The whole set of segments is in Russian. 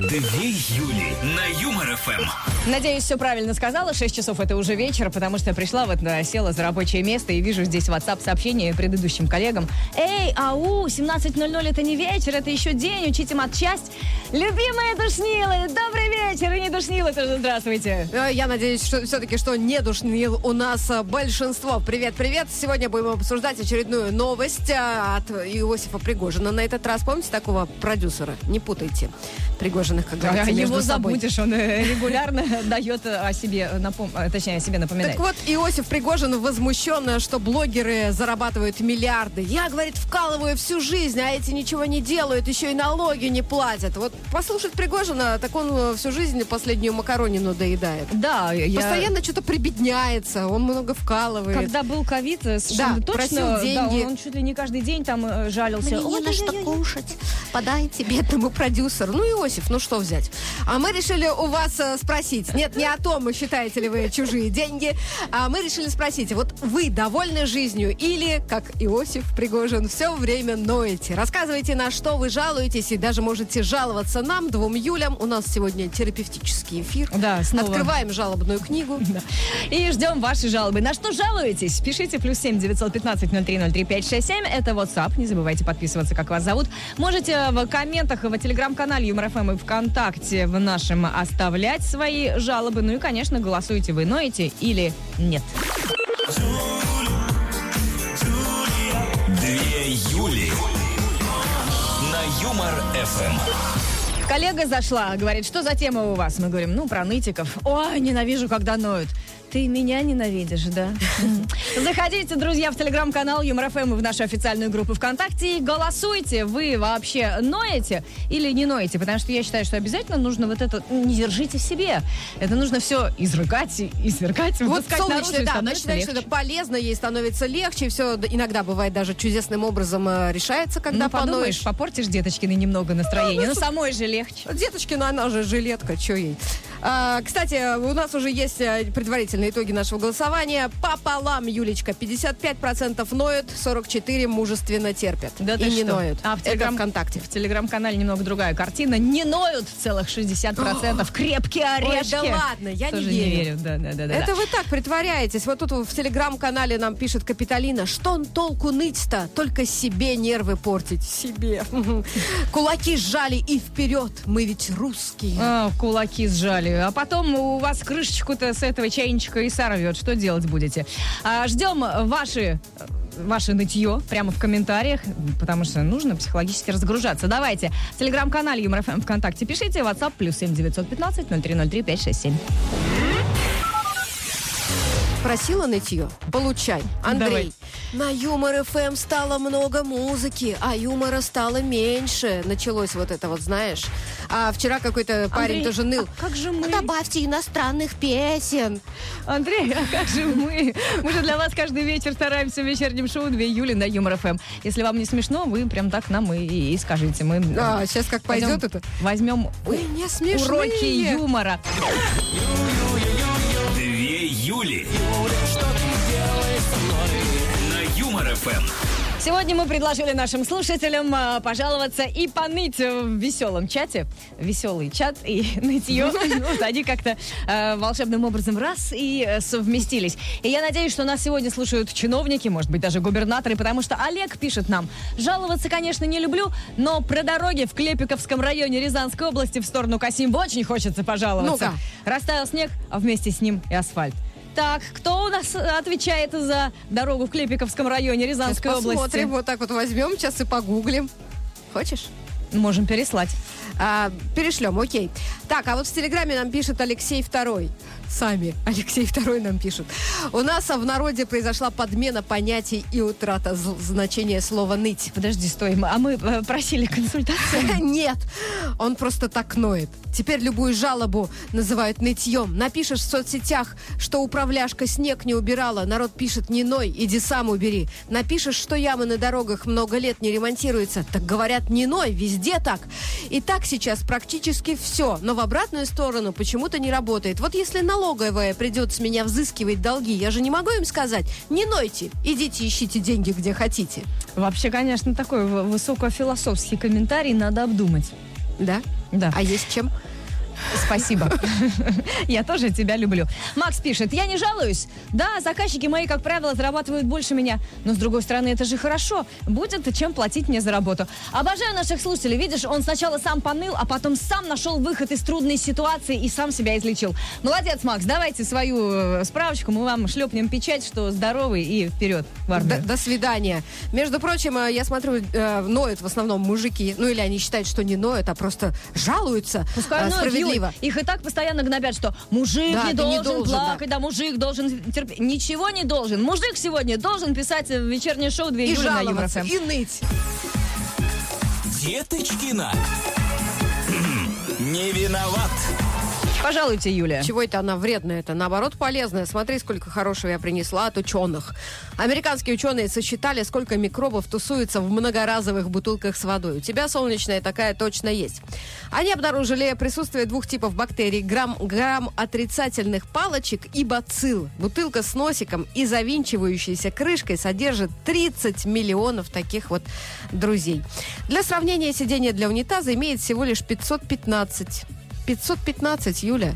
Две Юли на Юмор ФМ. Надеюсь, все правильно сказала. 6 часов это уже вечер, потому что я пришла, вот э, села за рабочее место и вижу здесь WhatsApp сообщение предыдущим коллегам. Эй, ау, 17.00 это не вечер, это еще день, учите матчасть. Любимые душнилы, добрый вечер, и не душнилы тоже здравствуйте. Э, Я надеюсь, что все-таки, что не душнил у нас э, большинство. Привет-привет. Сегодня будем обсуждать очередную новость э, от Иосифа Пригожина. На этот раз, помните такого продюсера? Не путайте. Пригожиных, как говорится, между Его собой. забудешь, он регулярно дает о себе, напом... э, точнее, о себе напоминать. Так вот, Иосиф Пригожин возмущен, что блогеры зарабатывают миллиарды. Я, говорит, вкалываю всю жизнь, а эти ничего не делают, еще и налоги не платят. Вот послушать Пригожина, так он э, всю жизнь последнюю макаронину доедает. Да, я... Постоянно что-то прибедняется, он много вкалывает. Когда был ковид, э, совершенно Да, точно, просил да, деньги. он, он чуть ли не каждый день там э, жалился. Мне не на что кушать. Подайте бедному продюсеру. Ну, Иосиф, ну что взять? А мы решили у вас э, спросить. Нет, не о том, считаете ли вы чужие деньги. А мы решили спросить, вот вы довольны жизнью или, как Иосиф Пригожин, все время ноете? Рассказывайте, на что вы жалуетесь, и даже можете жаловаться нам, двум Юлям. У нас сегодня терапевтический эфир. Да, снова. Открываем жалобную книгу. И ждем ваши жалобы. На что жалуетесь? Пишите плюс семь девятьсот пятнадцать ноль три ноль три пять шесть семь. Это WhatsApp. Не забывайте подписываться, как вас зовут. Можете в комментах в телеграм-канале Юмор ФМ и ВКонтакте в нашем оставлять свои жалобы. Ну и, конечно, голосуйте вы ноете или нет. Две Юли на Юмор ФМ. Коллега зашла, говорит, что за тема у вас? Мы говорим, ну, про нытиков. Ой, ненавижу, когда ноют. Ты меня ненавидишь, да? Заходите, друзья, в телеграм-канал Юмор ФМ и в нашу официальную группу ВКонтакте и голосуйте. Вы вообще ноете или не ноете? Потому что я считаю, что обязательно нужно вот это не держите в себе. Это нужно все изрыгать, и извергать, Вот солнечное, да, она становится считает, что это полезно, ей становится легче, все иногда бывает даже чудесным образом э, решается, когда Ну, подумаешь, попортишь деточкины немного настроение. Ну, самой же легче. Деточкина, она же жилетка, что ей. А, кстати, у нас уже есть э, предварительные итоги нашего голосования. Пополам, Юлечка, 55% ноют, 44% мужественно терпят. Да и не что? ноют. А в Это Телеграм- ВКонтакте. В телеграм-канале немного другая картина. Не ноют целых 60%. Крепкие орешки. да ладно, я не Тоже верю. Да, да, да, да. Это вы так притворяетесь. Вот тут в телеграм-канале нам пишет Капитолина, что он толку ныть-то, только себе нервы портить. Себе. Кулаки сжали и вперед, мы ведь русские. А, кулаки сжали. А потом у вас крышечку-то с этого чайничка и сорвет. Что делать будете? А, ждем ваши ваше нытье прямо в комментариях, потому что нужно психологически разгружаться. Давайте. В телеграм-канале Юмор ФМ ВКонтакте пишите. WhatsApp плюс 7 915 0303 567. Просила нытье? Получай. Андрей. На Юмор ФМ стало много музыки, а юмора стало меньше. Началось вот это вот, знаешь. А вчера какой-то парень Андрей, тоже ныл. а как же мы? Добавьте иностранных песен. Андрей, а как же мы? Мы же для вас каждый вечер стараемся в вечернем шоу 2 июля на Юмор ФМ. Если вам не смешно, вы прям так нам и, и скажите. Мы А, сейчас как пойдет возьмем- это? Возьмем Вы не смешные. уроки юмора. Две Юли Сегодня мы предложили нашим слушателям а, пожаловаться и поныть в веселом чате. Веселый чат и нытье. Вот они как-то а, волшебным образом раз и э, совместились. И я надеюсь, что нас сегодня слушают чиновники, может быть, даже губернаторы, потому что Олег пишет нам, жаловаться, конечно, не люблю, но про дороги в Клепиковском районе Рязанской области в сторону Касимба очень хочется пожаловаться. Ну-ка. Растаял снег, а вместе с ним и асфальт. Так, кто у нас отвечает за дорогу в Клепиковском районе Рязанской Сейчас области? посмотрим, вот так вот возьмем, сейчас и погуглим. Хочешь? Можем переслать. А, перешлем, окей. Так, а вот в Телеграме нам пишет Алексей Второй. Сами Алексей Второй нам пишет. У нас в народе произошла подмена понятий и утрата значения слова «ныть». Подожди, стой, а мы э, просили консультацию. Нет, он просто так ноет. Теперь любую жалобу называют нытьем. Напишешь в соцсетях, что управляшка снег не убирала, народ пишет «не ной, иди сам убери». Напишешь, что ямы на дорогах много лет не ремонтируются, так говорят «не ной, везде так». И так сейчас практически все, но в обратную сторону почему-то не работает. Вот если налоговая придет с меня взыскивать долги, я же не могу им сказать, не нойте, идите ищите деньги где хотите. Вообще, конечно, такой высокофилософский комментарий надо обдумать. Да? Да. А есть чем? Спасибо. Я тоже тебя люблю. Макс пишет, я не жалуюсь. Да, заказчики мои, как правило, зарабатывают больше меня. Но, с другой стороны, это же хорошо. Будет чем платить мне за работу. Обожаю наших слушателей. Видишь, он сначала сам поныл, а потом сам нашел выход из трудной ситуации и сам себя излечил. Молодец, Макс. Давайте свою э, справочку. Мы вам шлепнем печать, что здоровый и вперед в До, до свидания. Между прочим, э, я смотрю, э, ноют в основном мужики. Ну или они считают, что не ноют, а просто жалуются Пускай ноют, справедливо. Юль. Их и так постоянно гнобят, что мужик Да, не, должен не должен, плакать, да. мужик должен терпеть. Ничего не должен. Мужик сегодня должен писать в вечернее шоу «Две И Юли» на Юмор жаловаться, ФМ. и ныть. Деточкина. Не виноват. Пожалуйте, Юля. Чего это она вредная? Это наоборот полезная. Смотри, сколько хорошего я принесла от ученых. Американские ученые сосчитали, сколько микробов тусуется в многоразовых бутылках с водой. У тебя солнечная такая точно есть. Они обнаружили присутствие двух типов бактерий. Грамм, грамм отрицательных палочек и бацилл. Бутылка с носиком и завинчивающейся крышкой содержит 30 миллионов таких вот друзей. Для сравнения, сиденье для унитаза имеет всего лишь 515 515, Юля.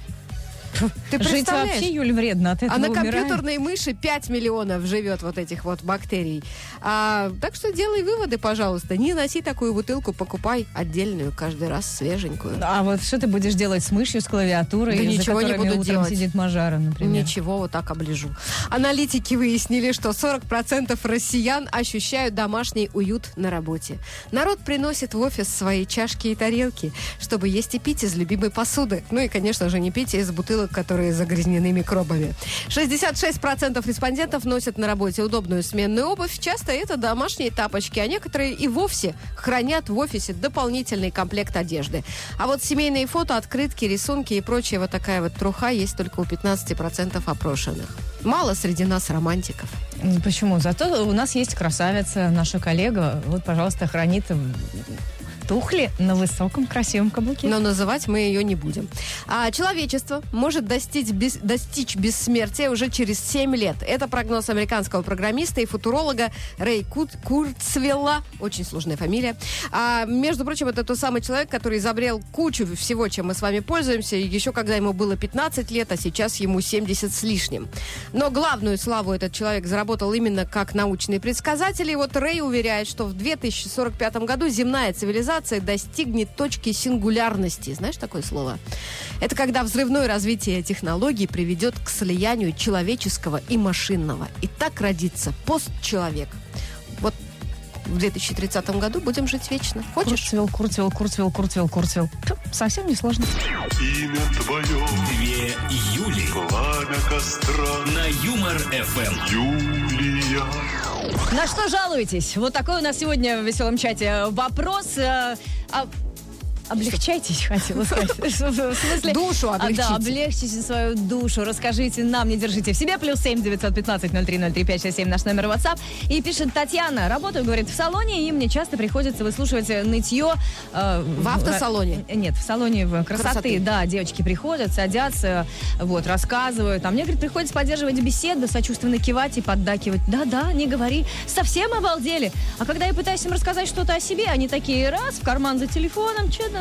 Ты Жить вообще, Юль, вредно от этого А на умираем. компьютерной мыши 5 миллионов живет вот этих вот бактерий. А, так что делай выводы, пожалуйста. Не носи такую бутылку, покупай отдельную каждый раз, свеженькую. А вот что ты будешь делать с мышью, с клавиатурой, Да ничего не буду делать. сидит Мажара, например? Ничего, вот так оближу. Аналитики выяснили, что 40% россиян ощущают домашний уют на работе. Народ приносит в офис свои чашки и тарелки, чтобы есть и пить из любимой посуды. Ну и, конечно же, не пить из бутылок, которые загрязнены микробами. 66% респондентов носят на работе удобную сменную обувь. Часто это домашние тапочки, а некоторые и вовсе хранят в офисе дополнительный комплект одежды. А вот семейные фото, открытки, рисунки и прочая вот такая вот труха есть только у 15% опрошенных. Мало среди нас романтиков. Почему? Зато у нас есть красавица, наша коллега. Вот, пожалуйста, хранит тухли на высоком красивом каблуке. Но называть мы ее не будем. А человечество может достичь, бес- достичь бессмертия уже через 7 лет. Это прогноз американского программиста и футуролога Рэй Кут- Курцвелла. Очень сложная фамилия. А, между прочим, это тот самый человек, который изобрел кучу всего, чем мы с вами пользуемся, еще когда ему было 15 лет, а сейчас ему 70 с лишним. Но главную славу этот человек заработал именно как научный предсказатель. И вот Рэй уверяет, что в 2045 году земная цивилизация достигнет точки сингулярности. Знаешь такое слово? Это когда взрывное развитие технологий приведет к слиянию человеческого и машинного. И так родится постчеловек. В 2030 году будем жить вечно. Хочешь? Курцвелл, Курцвелл, Курцвелл, Курцвелл. Тьфу, Совсем не сложно. Имя твое, Две Юли. пламя костра, На Юмор ФМ. Юлия. На что жалуетесь? Вот такой у нас сегодня в веселом чате вопрос. э, а- Облегчайтесь, хотела сказать. В смысле? Душу А, Да, облегчите. облегчите свою душу, расскажите нам, не держите в себе. Плюс семь девятьсот пятнадцать ноль три ноль три пять шесть семь наш номер WhatsApp. И пишет Татьяна. Работаю, говорит, в салоне, и мне часто приходится выслушивать э, нытье. э, В автосалоне? э, Нет, в салоне в красоты. Красоты. Да, девочки приходят, садятся, вот, рассказывают. А мне, говорит, приходится поддерживать беседу, сочувственно кивать и поддакивать. Да-да, не говори. Совсем обалдели. А когда я пытаюсь им рассказать что-то о себе, они такие раз в карман за телефоном, что-то,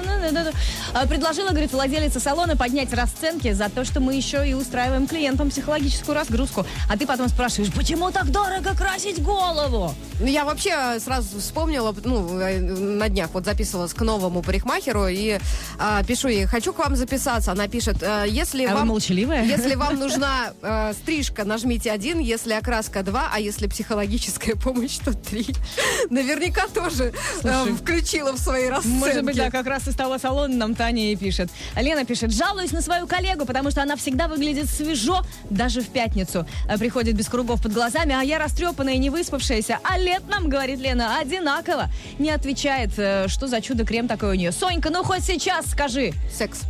Предложила, говорит, владелица салона поднять расценки за то, что мы еще и устраиваем клиентам психологическую разгрузку. А ты потом спрашиваешь, почему так дорого красить голову? Ну, Я вообще э, сразу вспомнила, ну, э, на днях вот записывалась к новому парикмахеру и а, пишу ей, хочу к вам записаться. Она пишет, «Э, если А вам... молчаливая? Если вам нужна э, стрижка, нажмите один, если окраска два, а если психологическая помощь, то три. Наверняка тоже э, Слушай, включила в свои расценки. Может быть, да, как раз из того салона нам Таня и пишет. Лена пишет, жалуюсь на свою коллегу, потому что она всегда выглядит свежо, даже в пятницу. А, Приходит без кругов под глазами, а я растрепанная и не выспавшаяся. А лет нам, говорит Лена, одинаково. Не отвечает, э, что за чудо-крем такой у нее. Сонька, ну хоть сейчас скажи. Секс.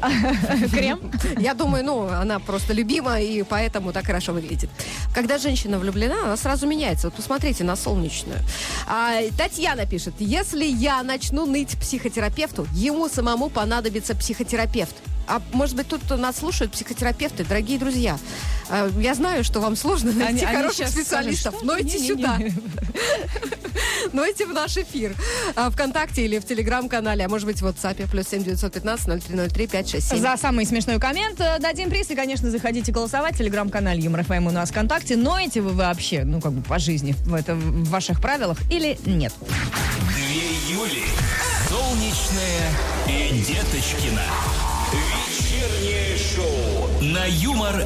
Крем? Я думаю, ну, она просто любима и поэтому так хорошо выглядит. Когда женщина влюблена, она сразу меняется. Вот посмотрите на солнечную. А, Татьяна пишет, если я начну ныть психотерапевту, ему самому понадобится психотерапевт. А может быть, тут нас слушают психотерапевты, дорогие друзья. А, Я знаю, что вам сложно найти Они- они хороших щас специалистов, скажут, но идите Не-не-не. сюда. Нойте в наш эфир. А, Вконтакте или в Телеграм-канале, а может быть в WhatsApp, плюс 7 915 0303 567. За самый смешной коммент э, дадим приз. И, конечно, заходите голосовать в телеграм-канале Юмор ФМ у нас ВКонтакте. Ноете вы вообще, ну, как бы по жизни в, это, в ваших правилах или нет? Две Юли. Солнечная и Деточкина. Вечернее шоу на Юмор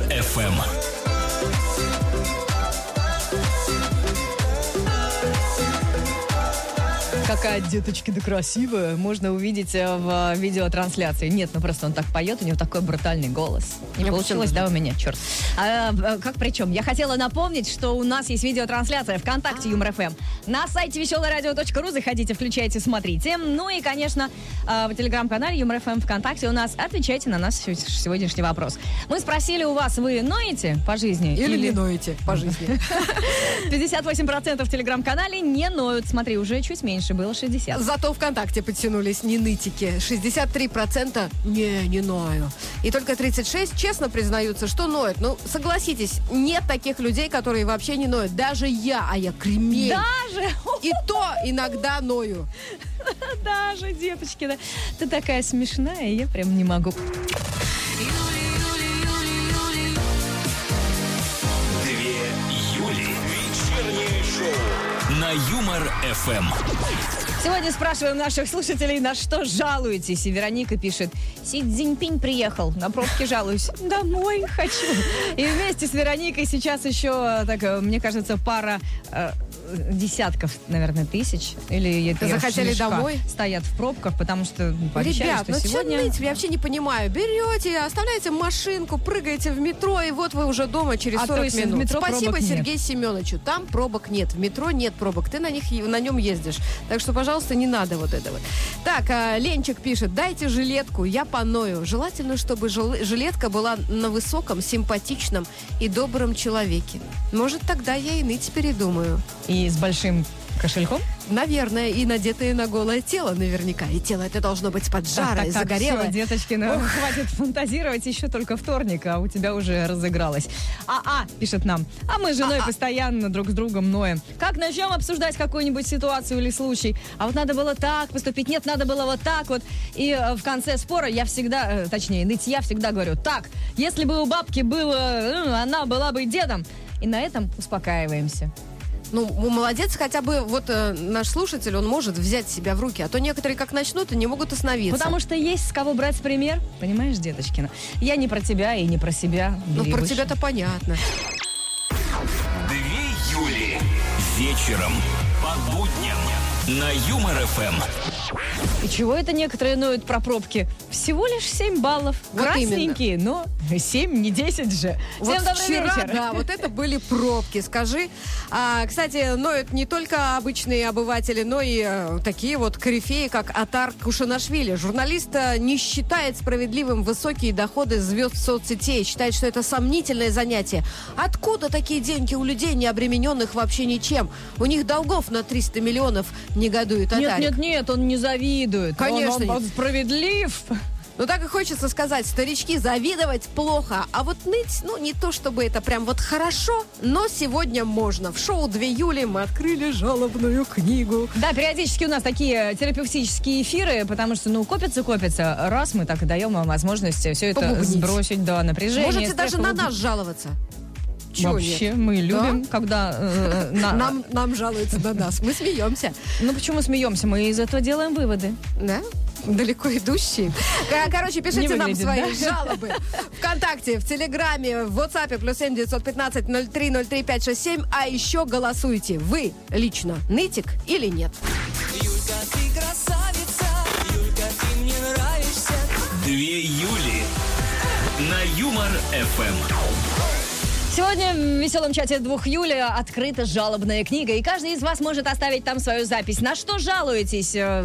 Какая деточки да красивая, можно увидеть э, в э, видеотрансляции. Нет, ну просто он так поет, у него такой брутальный голос. Не Я получилось, да, у меня, черт. А, э, как причем? Я хотела напомнить, что у нас есть видеотрансляция ВКонтакте Юмор ФМ. На сайте веселорадио.ру заходите, включайте, смотрите. Ну и, конечно, в телеграм-канале Юмор ФМ ВКонтакте у нас отвечайте на наш сегодняшний вопрос. Мы спросили у вас, вы ноете по жизни? Или не ноете по жизни. 58% в телеграм-канале не ноют. Смотри, уже чуть меньше было 60. Зато ВКонтакте подтянулись не нытики. 63% не, не ною. И только 36 честно признаются, что ноют. Ну, согласитесь, нет таких людей, которые вообще не ноют. Даже я, а я кремень. Даже, И то иногда ною. даже, деточки, да. Ты такая смешная, я прям не могу. Юмор ФМ. Сегодня спрашиваем наших слушателей, на что жалуетесь. И Вероника пишет, Си Цзиньпинь приехал, на пробке жалуюсь. Домой хочу. И вместе с Вероникой сейчас еще, так, э, мне кажется, пара э, десятков, наверное, тысяч. Или это захотели домой? Стоят в пробках, потому что ну, пообещали, Ребят, что ну что сегодня... ныть? Я вообще не понимаю. Берете, оставляете машинку, прыгаете в метро, и вот вы уже дома через А то 40 есть в минут. метро Спасибо нет. Сергею Семеновичу. Там пробок нет. В метро нет пробок. Ты на них на нем ездишь. Так что, пожалуйста, не надо вот этого. Так, а, Ленчик пишет, дайте жилетку, я поною. Желательно, чтобы жил- жилетка была на высоком, симпатичном и добром человеке. Может, тогда я и ныть передумаю. И с большим кошельком? Наверное, и надетые на голое тело наверняка. И тело это должно быть поджарое, загорелое. Все, деточки, ну, хватит фантазировать, еще только вторник, а у тебя уже разыгралось. А-а, пишет нам, а мы с женой постоянно друг с другом ноем. Как начнем обсуждать какую-нибудь ситуацию или случай? А вот надо было так поступить, нет, надо было вот так вот. И э, в конце спора я всегда, э, точнее, ныть я всегда говорю, так, если бы у бабки было, э, она была бы дедом. И на этом успокаиваемся. Ну, молодец, хотя бы вот э, наш слушатель, он может взять себя в руки, а то некоторые как начнут и не могут остановиться. Потому что есть с кого брать пример. Понимаешь, деточкина? Я не про тебя и не про себя. Ну, Бери про выше. тебя-то понятно. Две Юли. Вечером по будням на Юмор ФМ. И чего это некоторые ноют про пробки? Всего лишь 7 баллов. Вот Красненькие, но 7, не 10 же. Вот Всем вчера, вечер. да, вот это были пробки, скажи. А, кстати, ноют не только обычные обыватели, но и э, такие вот корифеи, как Атар Кушанашвили. Журналист э, не считает справедливым высокие доходы звезд соцсетей, считает, что это сомнительное занятие. Откуда такие деньги у людей, не обремененных вообще ничем? У них долгов на 300 миллионов негодует Нет, Атарик. нет, нет, он не завидует. Конечно Он, он нет. справедлив. Ну так и хочется сказать, старички, завидовать плохо, а вот ныть, ну не то чтобы это прям вот хорошо, но сегодня можно. В шоу 2 июля мы открыли жалобную книгу. Да, периодически у нас такие терапевтические эфиры, потому что, ну, копится-копится. Раз мы так и даем вам возможность все это Побубнить. сбросить, да, напряжение. Можете стресс, даже на побубнить. нас жаловаться. Чего Вообще, нет? мы Да? любим, когда... э, на- Нам, нам жалуются на нас. Мы смеемся. Ну, почему смеемся? Мы из этого делаем выводы. Да? Далеко идущие. Кор- Короче, пишите Не нам выглядит, свои да? жалобы. Вконтакте, в Телеграме, в WhatsApp, плюс 7 915 03 03 567. А еще голосуйте. Вы лично нытик или нет? Юлька, ты красавица, Юлька, ты мне нравишься. Две Юли на Юмор ФМ. Сегодня в веселом чате 2 июля открыта жалобная книга, и каждый из вас может оставить там свою запись. На что жалуетесь? Э,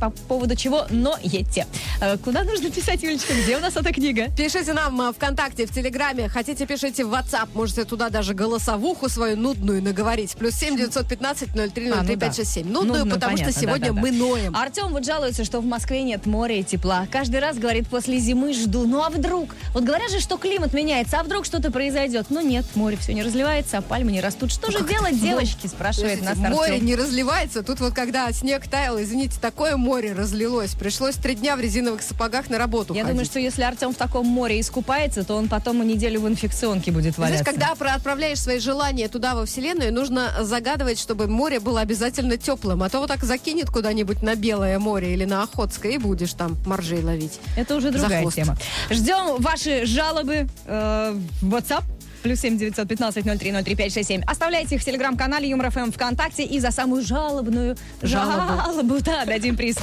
По поводу чего ноете? Э, Куда нужно писать, Юлечка? Где у нас эта книга? Пишите нам э, ВКонтакте, в Телеграме. Хотите, пишите в WhatsApp. Можете туда даже голосовуху свою нудную наговорить. Плюс 7 915 03 А, ну 03 да. 567. Нудную, Нудную, потому понятно, что сегодня да-да-да. мы ноем. Артем вот жалуется, что в Москве нет моря и тепла. Каждый раз говорит, после зимы жду. Ну а вдруг? Вот говорят же, что климат меняется, а вдруг что-то произойдет? Ну нет, море все не разливается, а пальмы не растут. Что же делать, девочки, спрашивает нас Подождите, море Артем. не разливается. Тут вот когда снег таял, извините, такое море разлилось. Пришлось три дня в резиновых сапогах на работу Я ходить. думаю, что если Артем в таком море искупается, то он потом неделю в инфекционке будет Знаешь, валяться. когда про- отправляешь свои желания туда, во Вселенную, нужно загадывать, чтобы море было обязательно теплым. А то вот так закинет куда-нибудь на Белое море или на Охотское, и будешь там моржей ловить. Это уже другая тема. Ждем ваши жалобы э, в WhatsApp. Плюс семь девятьсот пятнадцать ноль три ноль три пять шесть семь. Оставляйте их в телеграм-канале Юмор ФМ ВКонтакте и за самую жалобную Жалобу. жалобу, да, дадим приз.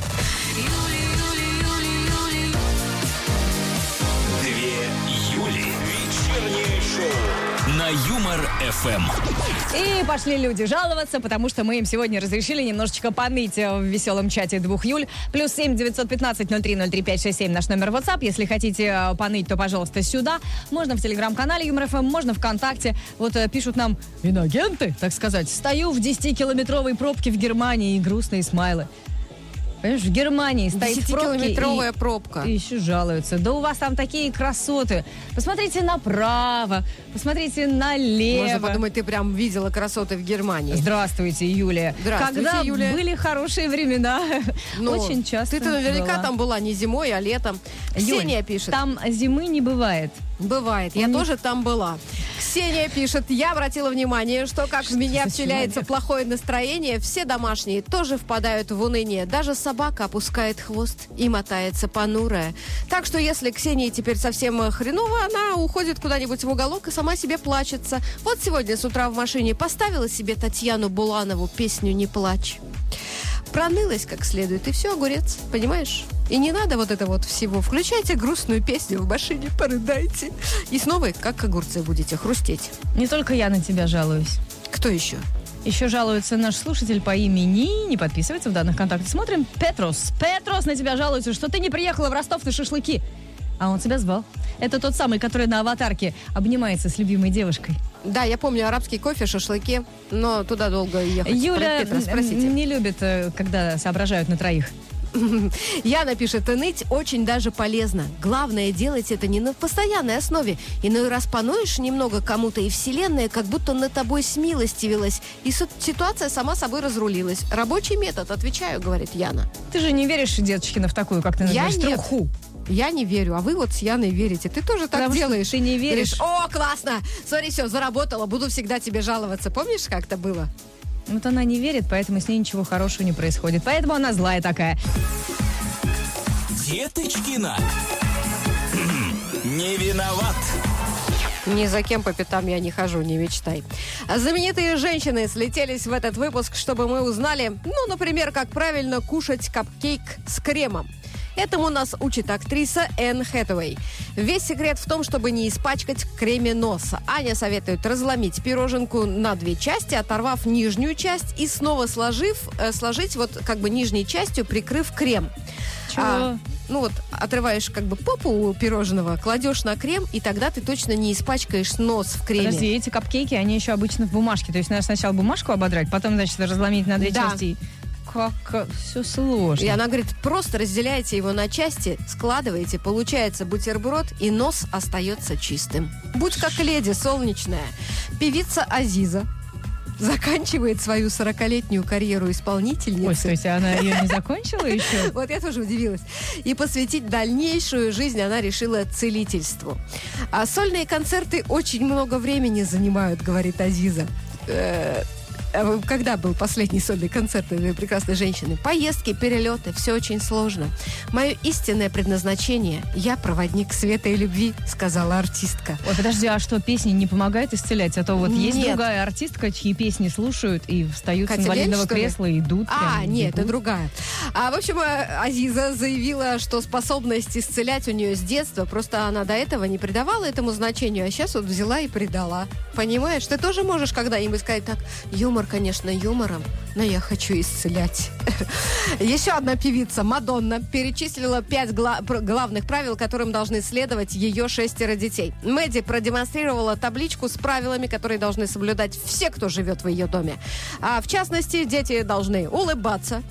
Две Юли. Вечернее шоу Юмор ФМ. И пошли люди жаловаться, потому что мы им сегодня разрешили немножечко поныть э, в веселом чате 2 июль. Плюс семь девятьсот пятнадцать ноль три ноль три пять шесть семь наш номер WhatsApp. Если хотите э, поныть, то, пожалуйста, сюда. Можно в телеграм-канале Юмор ФМ, можно ВКонтакте. Вот э, пишут нам иногенты, так сказать. Стою в 10-километровой пробке в Германии и грустные смайлы. Понимаешь, в Германии стоит и- Десятикилометровая пробка. и еще жалуются. Да у вас там такие красоты. Посмотрите направо, посмотрите налево. Можно подумать, ты прям видела красоты в Германии. Здравствуйте, Юлия. Здравствуйте, Когда Юлия. были хорошие времена, Ну, очень часто Ты-то наверняка была. там была не зимой, а летом. Юль, Ксения пишет. Там зимы не бывает. Бывает. Я тоже там была. Ксения пишет, я обратила внимание, что как в меня вселяется человек? плохое настроение, все домашние тоже впадают в уныние. Даже собака опускает хвост и мотается понурая. Так что если Ксении теперь совсем хреново, она уходит куда-нибудь в уголок и сама себе плачется. Вот сегодня с утра в машине поставила себе Татьяну Буланову песню «Не плачь». Пронылась как следует, и все, огурец, понимаешь? И не надо вот это вот всего. Включайте грустную песню в машине, порыдайте. И снова, как огурцы, будете хрустеть. Не только я на тебя жалуюсь. Кто еще? Еще жалуется наш слушатель по имени, не подписывается в данных контактах. Смотрим, Петрос. Петрос на тебя жалуется, что ты не приехала в Ростов на шашлыки. А он тебя звал. Это тот самый, который на аватарке обнимается с любимой девушкой. Да, я помню арабский кофе, шашлыки, но туда долго ехать. Юля Петра спросите. не любит, э, когда соображают на троих. Яна пишет, ныть очень даже полезно. Главное делать это не на постоянной основе. Иной раз поноешь немного кому-то, и вселенная как будто на тобой смилостивилась. И ситуация сама собой разрулилась. Рабочий метод, отвечаю, говорит Яна. Ты же не веришь, Деточкина, в такую, как ты Я называешь, нет. Я не верю, а вы вот с Яной верите. Ты тоже так Потому что делаешь. ты не веришь. Говоришь, О, классно! Смотри, все, заработала, буду всегда тебе жаловаться. Помнишь, как это было? Вот она не верит, поэтому с ней ничего хорошего не происходит. Поэтому она злая такая. Деточкина. Не виноват. Ни за кем по пятам я не хожу, не мечтай. Знаменитые женщины слетелись в этот выпуск, чтобы мы узнали, ну, например, как правильно кушать капкейк с кремом. Этому нас учит актриса Энн Хэтэуэй. Весь секрет в том, чтобы не испачкать креме носа. Аня советует разломить пироженку на две части, оторвав нижнюю часть и снова сложив, э, сложить вот как бы нижней частью, прикрыв крем. Чего? А, ну вот, отрываешь как бы попу у пирожного, кладешь на крем, и тогда ты точно не испачкаешь нос в креме. Подожди, эти капкейки, они еще обычно в бумажке. То есть надо сначала бумажку ободрать, потом, значит, разломить на две Да. части. Как все сложно. И она говорит, просто разделяете его на части, складываете, получается бутерброд, и нос остается чистым. Будь как леди солнечная. Певица Азиза заканчивает свою 40-летнюю карьеру исполнительницы. Ой, стойте, она ее не закончила еще? Вот я тоже удивилась. И посвятить дальнейшую жизнь она решила целительству. А сольные концерты очень много времени занимают, говорит Азиза. Э, Когда был последний сольный концерт этой прекрасной женщины? Поездки, перелеты, все очень сложно. Мое истинное предназначение – я проводник света и любви, сказала артистка. Ой, подожди, а что, песни не помогают исцелять? А то вот есть Нет. другая артистка, чьи песни слушают и встают Катя с инвалидного ли? кресла и идут. А, прям, нет, бегут. это другая. А, в общем, э, Азиза заявила, что способность исцелять у нее с детства, просто она до этого не придавала этому значению, а сейчас вот взяла и придала. Понимаешь? Ты тоже можешь когда-нибудь сказать так, юмор, конечно, юмором, но я хочу исцелять. Еще одна певица, Мадонна, перечислила пять гла- главных правил, которым должны следовать ее шестеро детей. Мэдди продемонстрировала табличку с правилами, которые должны соблюдать все, кто живет в ее доме. А, в частности, дети должны улыбаться,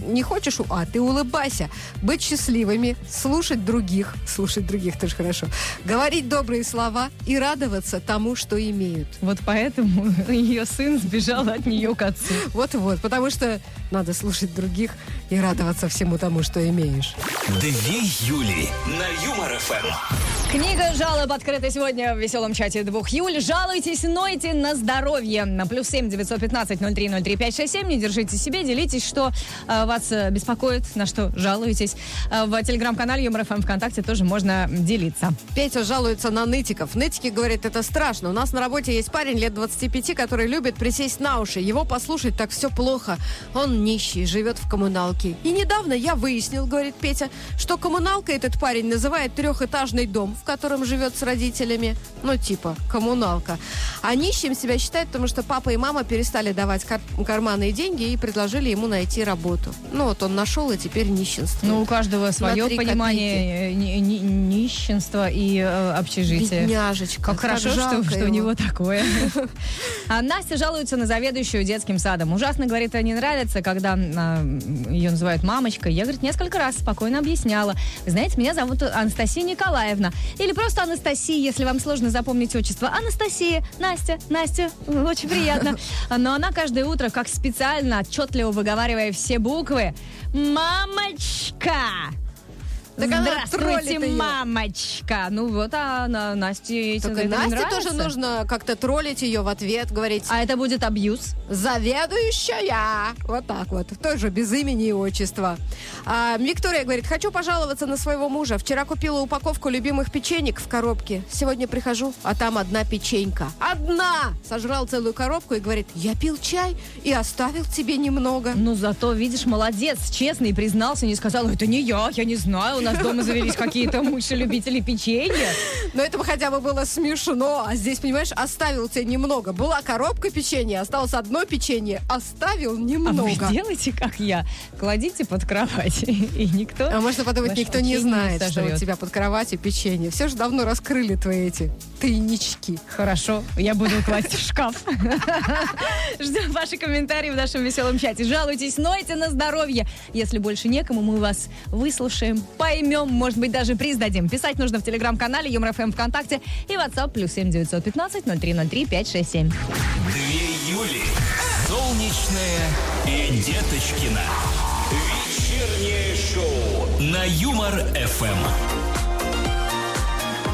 не хочешь, у- а ты улыбайся, быть счастливыми, слушать других, слушать других тоже хорошо, говорить добрые слова и радоваться тому, что имеют. Вот поэтому ее сын сбежал от нее к отцу. Вот-вот, потому что надо слушать других и радоваться всему тому, что имеешь. Две Юли на Юмор ФМ. Книга жалоб открыта сегодня в веселом чате 2 июля. Жалуйтесь, нойте на здоровье. На плюс 7 915 03 03 567. Не держите себе, делитесь, что э, вас э, беспокоит, на что жалуетесь. Э, в телеграм-канале Юмор ФМ ВКонтакте тоже можно делиться. Петя жалуется на нытиков. Нытики говорят, это страшно. У нас на работе есть парень лет 25, который любит присесть на уши. Его послушать так все плохо. Он нищий, живет в коммуналке. И недавно я выяснил, говорит Петя, что коммуналка этот парень называет трехэтажный дом, в котором живет с родителями. Ну, типа, коммуналка. А нищим себя считает, потому что папа и мама перестали давать кар- карманные деньги и предложили ему найти работу. Ну, вот он нашел и теперь нищенствует. Ну, у каждого свое понимание э, ни- ни- нищенства и э, общежития. Бедняжечка. Как хорошо, что, что у его. него такое. А Настя жалуется на заведующую детским садом. Ужасно, говорит, не нравится, когда а, ее называют мамочкой. Я, говорит, несколько раз спокойно объясняла. Знаете, меня зовут Анастасия Николаевна. Или просто Анастасия, если вам сложно запомнить отчество. Анастасия, Настя, Настя, очень приятно. Но она каждое утро, как специально, отчетливо выговаривая все буквы, «Мамочка!» Так она Здравствуйте, троллит её. мамочка. Ну вот, а на Насте этим это не Насте нравится. тоже нужно как-то троллить ее в ответ, говорить А это будет абьюз. «Заведующая!» Вот так вот. Тоже без имени и отчества. А, Виктория говорит, хочу пожаловаться на своего мужа. Вчера купила упаковку любимых печенек в коробке. Сегодня прихожу, а там одна печенька. Одна! Сожрал целую коробку и говорит, я пил чай и оставил тебе немного. Ну, зато, видишь, молодец, честный, признался, не сказал, это не я, я не знаю, у нас дома завелись какие-то мыши-любители печенья. Но это бы хотя бы было смешно. А здесь, понимаешь, оставил тебе немного. Была коробка печенья, осталось одно печенье. Оставил А вы немного. делайте, как я. Кладите под кровать, и никто... А можно подумать, никто не знает, что у тебя под кроватью печенье. Все же давно раскрыли твои эти тайнички. Хорошо, я буду класть в шкаф. Ждем ваши комментарии в нашем веселом чате. Жалуйтесь, нойте на здоровье. Если больше некому, мы вас выслушаем, поймем, может быть, даже приз дадим. Писать нужно в телеграм-канале Юмор ФМ ВКонтакте и WhatsApp плюс 7 915 0303 567. Две Юли. Солнечная и Деточкина. Вечернее шоу на Юмор ФМ.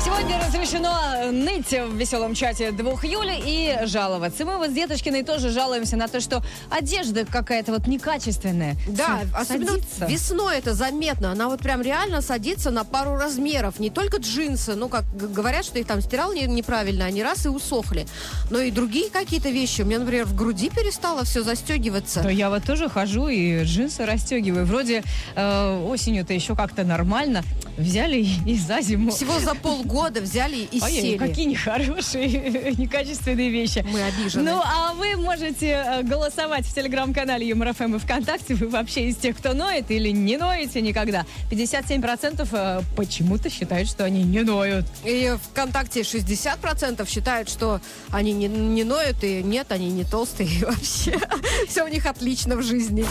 Сегодня разрешено ныть в веселом чате 2 июля и жаловаться. Мы вот с Деточкиной тоже жалуемся на то, что одежда какая-то вот некачественная. Да, С- особенно садится. весной это заметно. Она вот прям реально садится на пару размеров. Не только джинсы, ну, как г- говорят, что их там стирал не- неправильно, они раз и усохли. Но и другие какие-то вещи. У меня, например, в груди перестало все застегиваться. Да я вот тоже хожу и джинсы расстегиваю. Вроде э, осенью-то еще как-то нормально. Взяли и, и за зиму. Всего за полгода взяли и Ой, сели. какие нехорошие, некачественные вещи. Мы обижены. Ну, а вы можете э, голосовать в телеграм-канале Юмор ФМ и ВКонтакте. Вы вообще из тех, кто ноет или не ноете никогда? 57% э, почему-то считают, что они не ноют. И ВКонтакте 60% считают, что они не, не ноют, и нет, они не толстые, и вообще все у них отлично в жизни.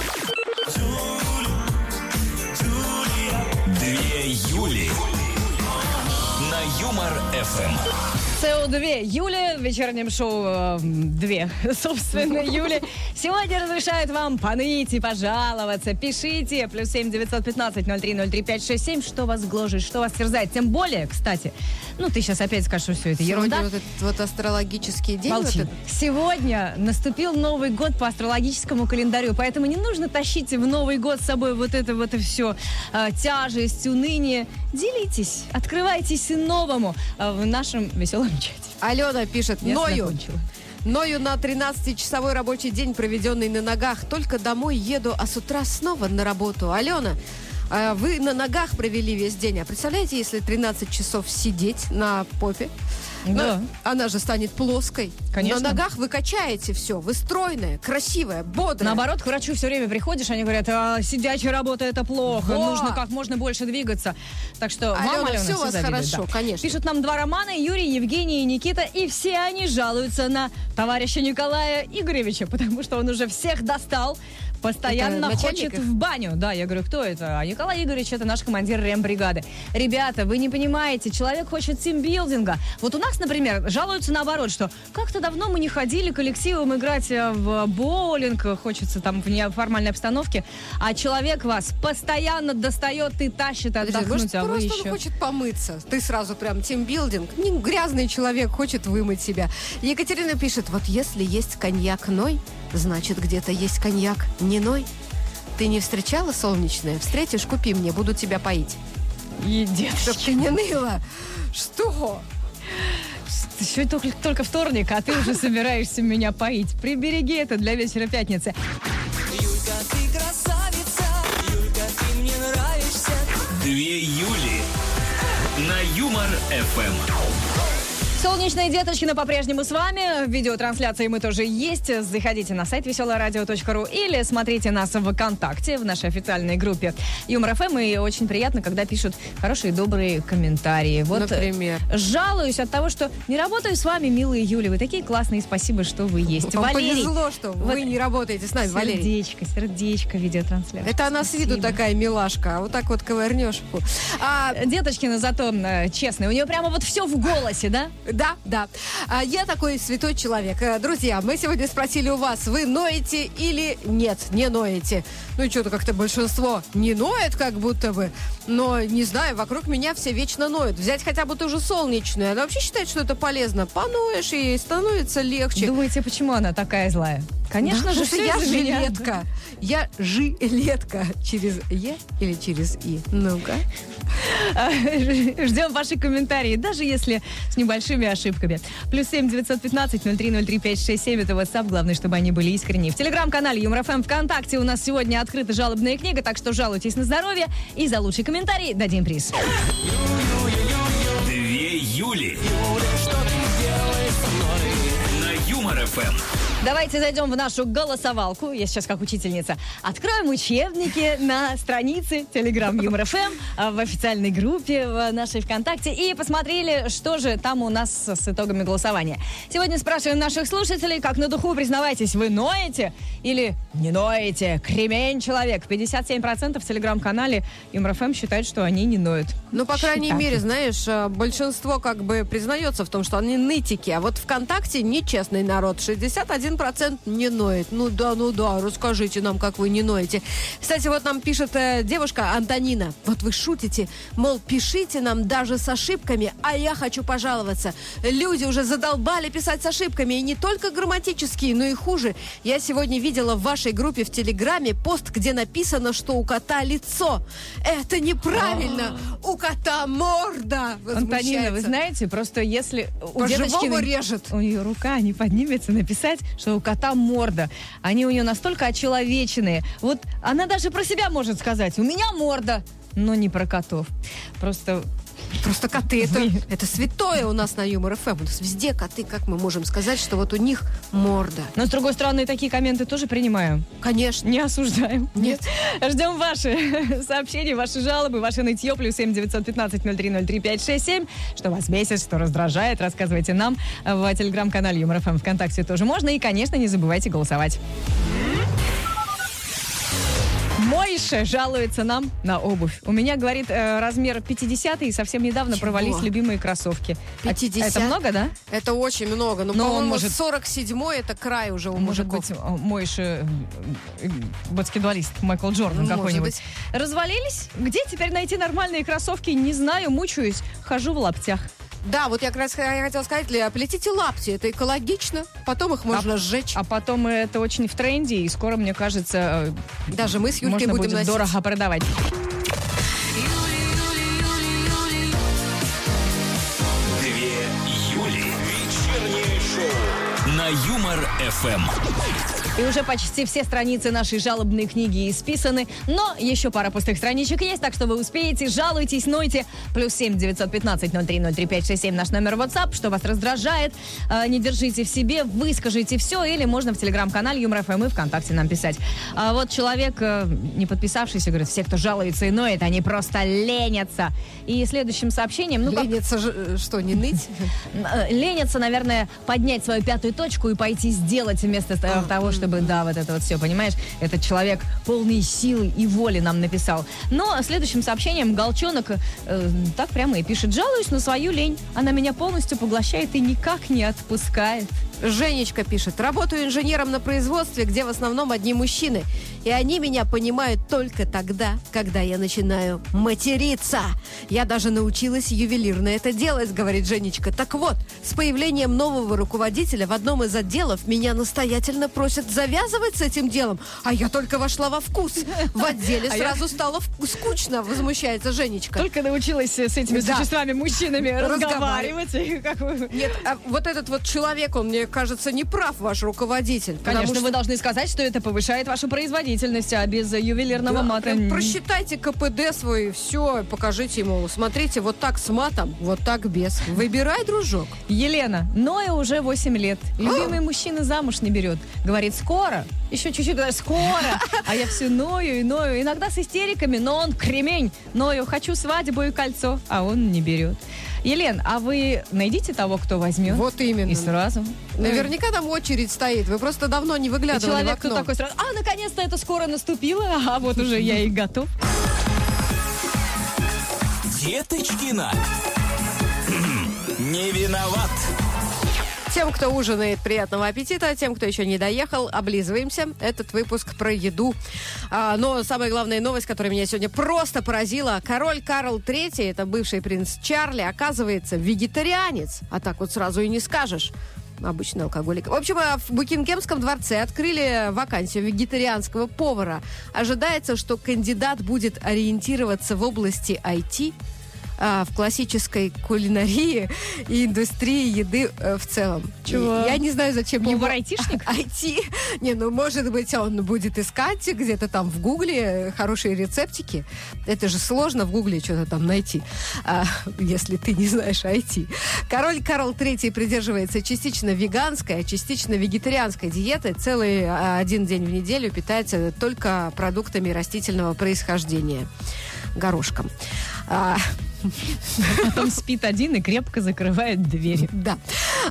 Две Юли на Юмор ФМ. СО2 Юля в вечернем шоу э, две, собственно, Юли. Сегодня разрешает вам поныть и пожаловаться. Пишите, плюс семь девятьсот пятнадцать ноль три ноль три пять шесть семь, что вас гложет, что вас терзает. Тем более, кстати, ну ты сейчас опять скажешь, что все это ерунда. Сегодня вот этот вот астрологический день. Молчи. вот этот. Сегодня наступил Новый год по астрологическому календарю, поэтому не нужно тащить в Новый год с собой вот это вот все тяжесть, уныние. Делитесь, открывайтесь новому э, в нашем веселом чате. Алена пишет, Я ною. закончила. Ною на 13-часовой рабочий день, проведенный на ногах. Только домой еду, а с утра снова на работу. Алена, вы на ногах провели весь день. А представляете, если 13 часов сидеть на попе? Да. Ну, она же станет плоской. Конечно. На ногах вы качаете все. Вы стройная, красивая, бодрая. Наоборот, к врачу все время приходишь, они говорят, а, сидячая работа это плохо, Вот. нужно как можно больше двигаться. Так что Алена, Алена, всё у вас завидуют, хорошо, конечно. Пишут нам два романа, Юрий, Евгений и Никита, и все они жалуются на товарища Николая Игоревича, потому что он уже всех достал, постоянно Это хочет в баню. Да, я говорю, кто это? А Николай Игоревич это наш командир рембригады. Ребята, вы не понимаете, человек хочет тимбилдинга. Вот у нас, например, жалуются наоборот, что как-то давно мы не ходили коллективом играть э, в боулинг, хочется там в неформальной обстановке, а человек вас постоянно достает и тащит отдохнуть, может, а вы просто еще... он хочет помыться. Ты сразу прям тимбилдинг. Не грязный человек хочет вымыть себя. Екатерина пишет, вот если есть коньяк Ной, значит, где-то есть коньяк не Ной. Ты не встречала солнечное? Встретишь, купи мне, буду тебя поить. И деточки. Чтоб ты не ныла. Что? Еще только, только вторник, а ты уже собираешься меня поить. Прибереги это для вечера пятницы. Юлька, ты красавица, Юлька, ты мне нравишься. Две Юли на Юмор ФМ. Солнечные деточкины по-прежнему с вами. В видеотрансляции мы тоже есть. Заходите на сайт веселорадио.ру или смотрите нас в ВКонтакте, в нашей официальной группе Юмор ФМ. И очень приятно, когда пишут хорошие, добрые комментарии. Вот э, Например? жалуюсь от того, что не работаю с вами, милые Юли. Вы такие классные, спасибо, что вы есть. Вам Валерий, повезло, что вот вы не работаете с нами, Валерий. сердечко, сердечко видеотрансляции. Это она с виду такая милашка, а вот так вот ковырнешь. А, Деточкина зато э, честная. У нее прямо вот все в голосе, да? Да, да. А, я такой святой человек. Э, Друзья, мы сегодня спросили у вас, вы ноете или нет, не ноете. Ну и что-то как-то большинство не ноет как будто бы. Но, не знаю, вокруг меня все вечно ноют. Взять хотя бы ту же солнечную. Она вообще считает, что это полезно. Поноешь, и становится легче. Думаете, почему она такая злая? Конечно Да, же, что всё я жилетка. Я жилетка. Через Е или через И? Ну-ка. Ждем ваши комментарии, даже если с небольшими ошибками. Плюс семь девятьсот пятнадцать ноль три ноль три пять шесть семь это WhatsApp. Главное, чтобы они были искренние. В телеграм-канале Юмор ФМ ВКонтакте у нас сегодня открыта жалобная книга, так что жалуйтесь на здоровье. И за лучший комментарий дадим приз. Две Юли на Юмор ФМ. Давайте зайдем в нашу голосовалку. Я сейчас как учительница. Откроем учебники на странице Telegram Юмор ФМ а, в официальной группе в нашей ВКонтакте и посмотрели, что же там у нас с итогами голосования. Сегодня спрашиваем наших слушателей, как на духу, признавайтесь, вы ноете или не ноете? Кремень человек. 57% в Телеграм-канале Юмор ФМ считают, что они не ноют. Ну, по крайней Считают. мере, знаешь, э, большинство как бы признается в том, что они нытики. А вот ВКонтакте нечестный народ. 61% не ноет. Ну да, ну да, расскажите нам, как вы не ноете. Кстати, вот нам пишет э, девушка Антонина. Вот вы шутите, мол, пишите нам даже с ошибками, а я хочу пожаловаться. Люди уже задолбали писать с ошибками, и не только грамматические, но и хуже. Я сегодня видела в вашей группе в Телеграме пост, где написано, что у кота лицо. Это неправильно. У кота морда. Антонина, вы знаете, просто если у По-живому девочки режет. у нее рука не поднимется написать, что у кота морда. Они у нее настолько очеловеченные. Вот она даже про себя может сказать, у меня морда, но не про котов. Просто Просто коты, это, это святое у нас на Юмор ФМ. У нас везде коты, как мы можем сказать, что вот у них морда. Но, с другой стороны, такие комменты тоже принимаем. Конечно. Не осуждаем. Нет. Ждем ваши сообщения, ваши жалобы, ваши нытье. Плюс семь девятьсот пятнадцать ноль три ноль три пять шесть семь. Что вас бесит, что раздражает, рассказывайте нам в телеграм-канале Юмор ФМ ВКонтакте тоже можно. И, конечно, не забывайте голосовать. Мой Мойша жалуется нам на обувь. У меня, говорит, э, размер 50 и совсем недавно Чего? провались любимые кроссовки. А 50? Это много, да? Это очень много. Ну, Но он по-моему, может- 47-й это край уже у Может мужиков. быть, э, Мойша э, э, баскетболист Майкл Джордан Может какой-нибудь. Развалились? Где теперь найти нормальные кроссовки? Не знаю, мучаюсь. Хожу в лаптях. Да, вот я как раз хотела сказать, Лея, плетите лапти, это экологично, потом их можно сжечь. А потом это очень в тренде, и скоро, мне кажется, э, Даже мы с Юлькой можно будем будет носить. дорого продавать. Две Юли. Вечернее шоу на Юмор ФМ. И уже почти все страницы нашей жалобной книги исписаны, но еще пара пустых страничек есть, так что вы успеете, жалуйтесь, нойте. Плюс семь девятьсот пятнадцать ноль три ноль три пять шесть семь наш номер WhatsApp, что вас раздражает, э, не держите в себе, выскажите все, или можно в телеграм-канале Юмор ФМ и ВКонтакте нам писать. А вот человек, э, не подписавшийся, говорит, все, кто жалуется и ноет, они просто ленятся. И следующим сообщением, ну как Ленится же, э, что, не ныть? Ленятся, наверное, поднять свою пятую точку и пойти сделать вместо того, чтобы, да, вот это вот все, понимаешь? Этот человек полный силы и воли нам написал. Но следующим сообщением Галчонок э, так прямо и пишет. Жалуюсь на свою лень. Она меня полностью поглощает и никак не отпускает. Женечка пишет, работаю инженером на производстве, где в основном одни мужчины. И они меня понимают только тогда, когда я начинаю материться. Я даже научилась ювелирно это делать, говорит Женечка. Так вот, с появлением нового руководителя в одном из отделов меня настоятельно просят завязывать с этим делом. А я только вошла во вкус. В отделе А сразу стало скучно, возмущается Женечка. Только научилась с этими Да. существами-мужчинами Разговаривать. Нет, а вот этот вот человек, он, мне кажется, не прав, ваш руководитель. Конечно, вы должны сказать, что это повышает вашу производительность, а без ювелирного мата... просчитайте КПД свой, все, покажите ему. Смотрите, вот так с матом, вот так без. Выбирай, дружок. Елена, Ноя уже 8 лет. Любимый мужчина замуж не берет. Говорит, скоро. Еще чуть-чуть, скоро. А я все ною и ною. Иногда с истериками, но он кремень. Ною, хочу свадьбу и кольцо, а он не берет. Елен, а вы найдите того, кто возьмет? Вот именно. И сразу. Наверняка там очередь стоит. Вы просто давно не И выглядывали человек в окно. такой сразу, а, наконец-то это скоро наступило, а вот уже я и готов. Деточкина. Не виноват. Тем, кто ужинает, приятного аппетита. Тем, кто еще не доехал, облизываемся. Этот выпуск про еду. А, но самая главная новость, которая меня сегодня просто поразила. Король Карл III, это бывший принц Чарли, оказывается вегетарианец. А так вот сразу и не скажешь. Обычный алкоголик. В общем, а в Букингемском дворце открыли вакансию вегетарианского повара. Ожидается, что кандидат будет ориентироваться в области IT, а, в классической кулинарии и индустрии еды э, в целом. Чего? И Я не знаю, зачем ему... Повар-айтишник? IT. Не, ну, может быть, он будет искать где-то там в Гугле э, хорошие рецептики. Это же сложно в Гугле что-то там найти, а, если ты не знаешь IT. Король Карл III придерживается частично веганской, а частично вегетарианской диеты. Целый а, один день в неделю питается только продуктами растительного происхождения. Горошком. А, Потом спит один и крепко закрывает двери. Да.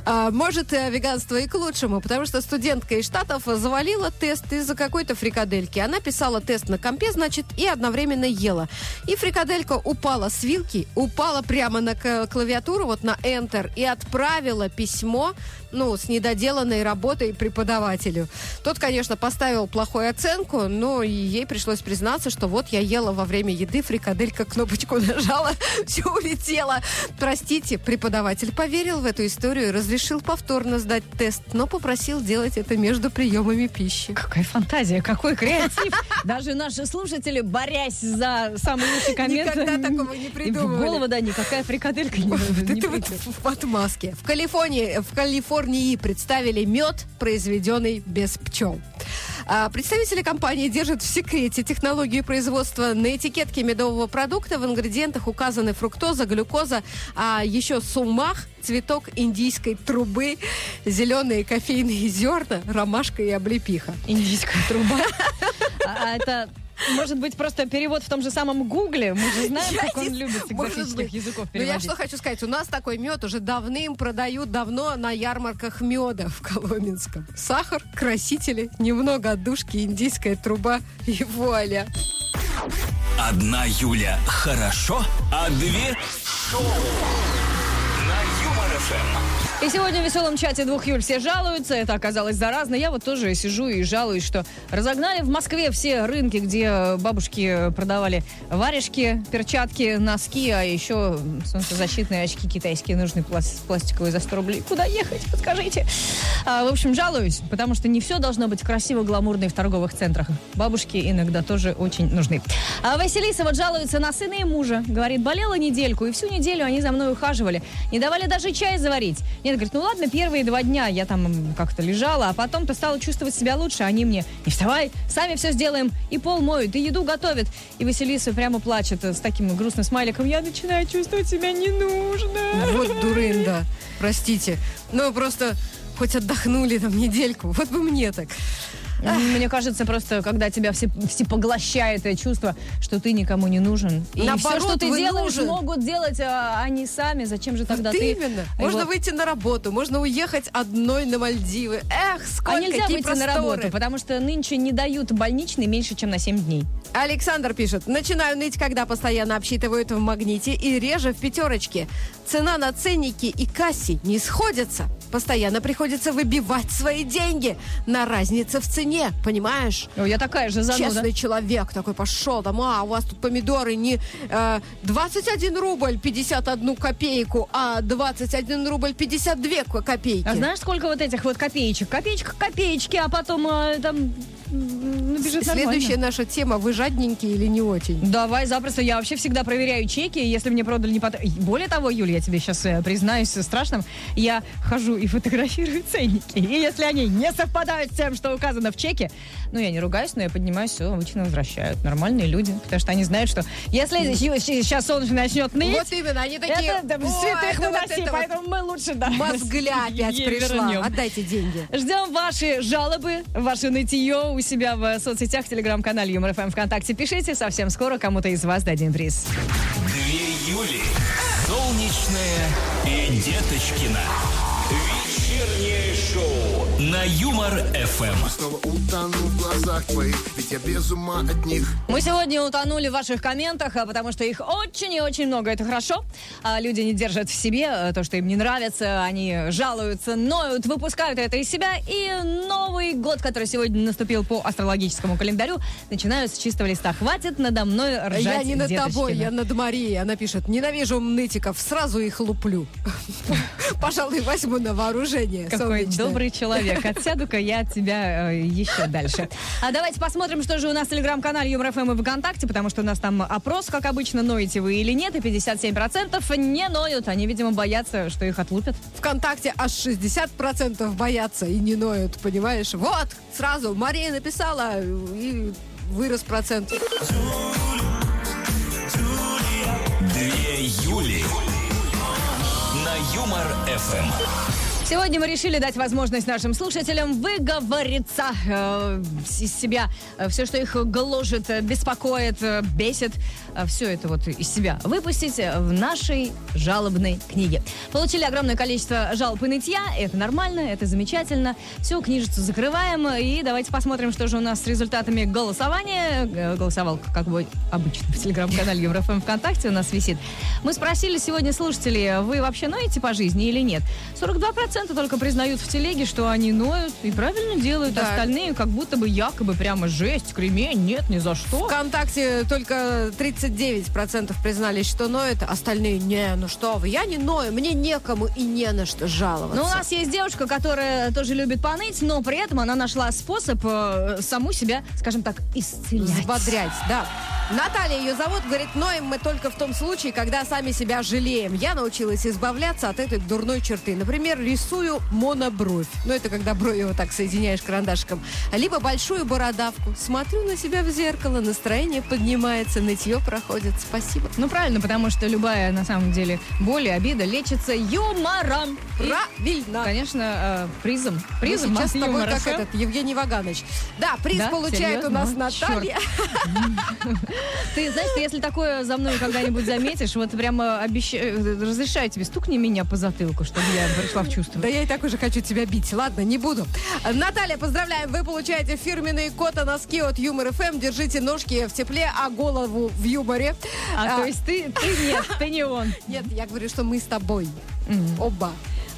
А, может, э, веганство и к лучшему, потому что студентка из Штатов завалила тест из-за какой-то фрикадельки. Она писала тест на компе, значит, и одновременно ела. И фрикаделька упала с вилки, упала прямо на клавиатуру, вот на Enter, и отправила письмо, ну, с недоделанной работой преподавателю. Тот, конечно, поставил плохую оценку, но ей пришлось признаться, что вот я ела во время еды, фрикаделька кнопочку нажала, все улетело. Простите, преподаватель поверил в эту историю и разрешил повторно сдать тест, но попросил делать это между приемами пищи. Какая фантазия, какой креатив. Даже наши слушатели, борясь за самый лучший коммент... Никогда такого не и В придумывали. голову, да, никакая фрикаделька не, не вот в отмазке. В Калифорнии, в Калифорнии представили мед, произведенный без пчел. А, Представители компании держат в секрете технологию производства. На этикетке медового продукта в ингредиентах указаны фруктоза, глюкоза, а еще сумах, цветок индийской трубы, зеленые кофейные зерна, ромашка и облепиха. Индийская труба. А а это... Может быть, просто перевод в том же самом Гугле. Мы же знаем, Я как он не- любит с экзотических языков Ну я переводить. что хочу сказать, у нас такой мед уже давным продают давно на ярмарках меда в Коломенском. Сахар, красители, немного отдушки, индийская труба и вуаля. Одна Юля хорошо, а две шоу. ФМ. И сегодня в веселом чате двух Юль все жалуются. Это оказалось заразно. Я вот тоже сижу и жалуюсь, что разогнали в Москве все рынки, где бабушки продавали варежки, перчатки, носки, а еще солнцезащитные очки китайские нужны плас- пластиковые за 100 рублей. Куда ехать? Подскажите. А, в общем, жалуюсь, потому что не все должно быть красиво, гламурно и в торговых центрах. Бабушки иногда тоже очень нужны. А Василиса вот жалуется на сына и мужа. Говорит, болела недельку, и всю неделю они за мной ухаживали. Не давали даже чай заварить. Нет, говорит, ну ладно, первые два дня я там как-то лежала, а потом-то стала чувствовать себя лучше. Они мне, не вставай, сами все сделаем. И пол моют, и еду готовят. И Василиса прямо плачет с таким грустным смайликом. Я начинаю чувствовать себя не нужно. Вот дурында. Простите. Ну, просто хоть отдохнули там недельку. Вот бы мне так. Мне кажется, просто когда тебя все, всепоглощает это чувство, что ты никому не нужен. И Наоборот, все, что ты делаешь, нужен. могут делать а, они сами. Зачем же тогда Вот ты? именно. И Можно вот- выйти на работу, можно уехать одной на Мальдивы. Эх, сколько А нельзя выйти на просторы. работу, потому что нынче не дают больничный меньше, чем на 7 дней. Александр пишет, начинаю ныть, когда постоянно обсчитывают в магните и реже в пятерочке. Цена на ценники и кассе не сходятся. Постоянно приходится выбивать свои деньги на разнице в цене, понимаешь? О, я такая же зануда. Честный человек такой пошел там, а, у вас тут помидоры не э, 21 рубль 51 копейку, а 21 рубль 52 ко- копейки. А знаешь, сколько вот этих вот копеечек? Копеечка, копеечки, а потом а, там набежит нормально. Следующая наша тема, вы жадненькие или не очень? Давай, запросто. Я вообще всегда проверяю чеки, если мне продали не под... Более того, Юля, я тебе сейчас признаюсь страшным, я хожу и фотографирую ценники. И если они не совпадают с тем, что указано в чеке, ну, я не ругаюсь, но я поднимаюсь, все обычно возвращают. Нормальные люди. Потому что они знают, что если сейчас солнце начнет ныть, Вот именно, они такие... это да, «Ой, святых это вот выноси, вот поэтому мы лучше, да. Мозгля опять пришла. вернем. Отдайте деньги. Ждем ваши жалобы, ваше нытье у себя в соцсетях, в телеграм-канале Юмор ФМ ВКонтакте. Пишите, совсем скоро кому-то из вас дадим приз. Две Юли. Солнечная и Деточкина. На Юмор ФМ. Снова утону в глазах твоих, ведь я без ума от них. Мы сегодня утонули в ваших комментах, а, потому что их очень и очень много. Это хорошо. А, Люди не держат в себе а, то, что им не нравится. Они жалуются, ноют, выпускают это из себя. И Новый год, который сегодня наступил по астрологическому календарю, начинают с чистого листа. Хватит надо мной ржать, я не над тобой, я над Марией. Она пишет, ненавижу нытиков, сразу их луплю. Пожалуй, возьму на вооружение. Какой добрый человек. Отсяду-ка я от тебя э, еще дальше. А давайте посмотрим, что же у нас в телеграм-канале Юмор ФМ и ВКонтакте, потому что у нас там опрос, как обычно, ноете вы или нет, и 57% не ноют. Они, видимо, боятся, что их отлупят. ВКонтакте аж 60% боятся и не ноют, понимаешь? Вот, сразу Мария написала, и вырос процент. Две Юли. На Юмор ФМ. Сегодня мы решили дать возможность нашим слушателям выговориться э, из себя. все, что их гложет, э, беспокоит, э, бесит, все это вот из себя выпустить в нашей жалобной книге. Получили огромное количество жалоб и нытья. Это нормально, это замечательно. Все, книжицу закрываем. И давайте посмотрим, что же у нас с результатами голосования. Э, Голосовал, как бы обычно, в телеграм-канале Еврофм ВКонтакте у нас висит. Мы спросили сегодня слушателей, вы вообще ноете по жизни или нет? 42% только признают в телеге, что они ноют и правильно делают. Да. Остальные как будто бы якобы прямо жесть, кремень, нет, ни за что. ВКонтакте только 39% признались, что ноют, остальные не, ну что вы, я не ною, мне некому и не на что жаловаться. Ну, у нас есть девушка, которая тоже любит поныть, но при этом она нашла способ э, саму себя, скажем так, исцелять. Взбодрять, да. Наталья ее зовут, говорит, ноем мы только в том случае, когда сами себя жалеем. Я научилась избавляться от этой дурной черты. Например, рисую монобровь. Ну, это когда брови вот так соединяешь карандашиком. Либо большую бородавку. Смотрю на себя в зеркало, настроение поднимается, нытье проходит. Спасибо. Ну, правильно, потому что любая, на самом деле, боль и обида лечится юмором. И, Правильно. конечно, э, призом. Мы Призом сейчас с тобой юмора как этот Евгений Ваганович. Да, приз Да? получает у Серьезно? нас О, Наталья. Ты знаешь, ты если такое за мной когда-нибудь заметишь, вот прямо обещаю, разрешаю тебе, стукни меня по затылку, чтобы я пришла в чувство. Что? Да я и так уже хочу тебя бить. Ладно, не буду. Наталья, поздравляем. Вы получаете фирменные кота-носки от Юмор ФМ. Держите ножки в тепле, а голову в юморе. А, то есть ты, ты нет, ты не он. Нет, я говорю, что мы с тобой. Оба.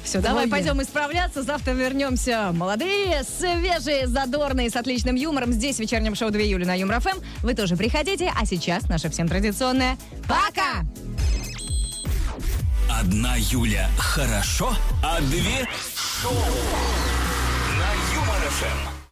Все, давай пойдем исправляться. Завтра вернемся молодые, свежие, задорные, с отличным юмором. Здесь в вечернем шоу «Две Юли» на Юмор ФМ. Вы тоже приходите. А сейчас наша всем традиционная «Пока!» Одна Юля. Хорошо, а две? Шоу. На Юмор-ФМ.